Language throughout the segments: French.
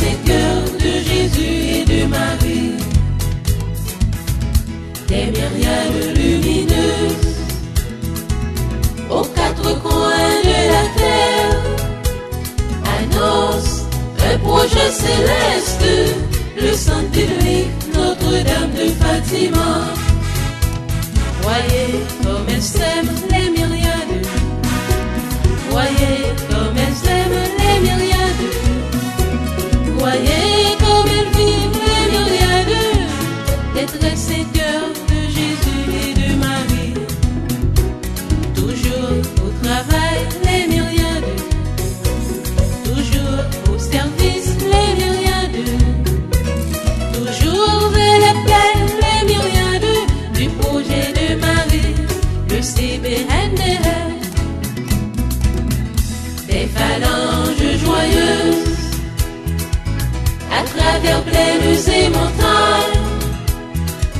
Seigneur de Jésus et de Marie. Des myriades lumineuses aux quatre coins de la terre annonce un projet céleste, le centurier Notre-Dame de Fatima. Voyez comme elle terre pleine et montagne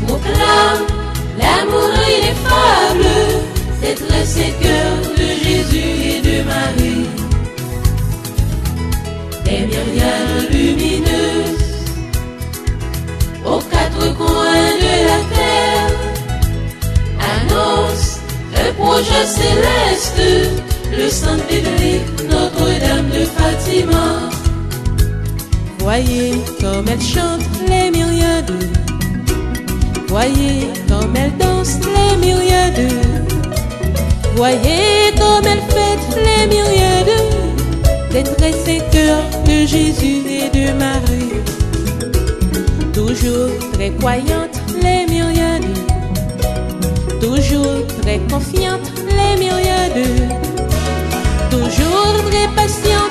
proclame l'amour ineffable, cette recette cœur de Jésus et de Marie. Des myriades lumineuses aux quatre coins de la terre annoncent le projet céleste, le sang Voyez comme elle chante les myriades. Voyez comme elle danse les myriades. Voyez comme elle fête les myriades. Des très saints cœurs de Jésus et de Marie. Toujours très croyante les myriades. Toujours très confiante les myriades. Toujours très patiente.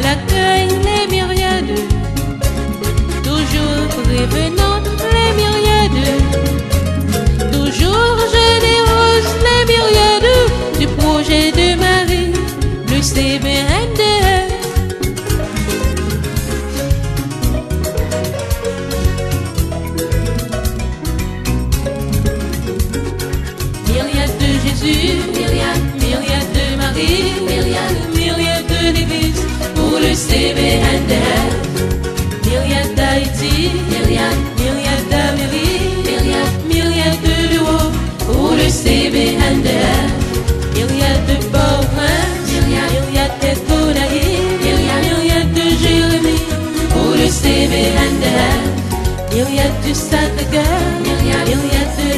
l'accueil les myriades, toujours prévenus. behind the hand. You yet to start the girl, you yet to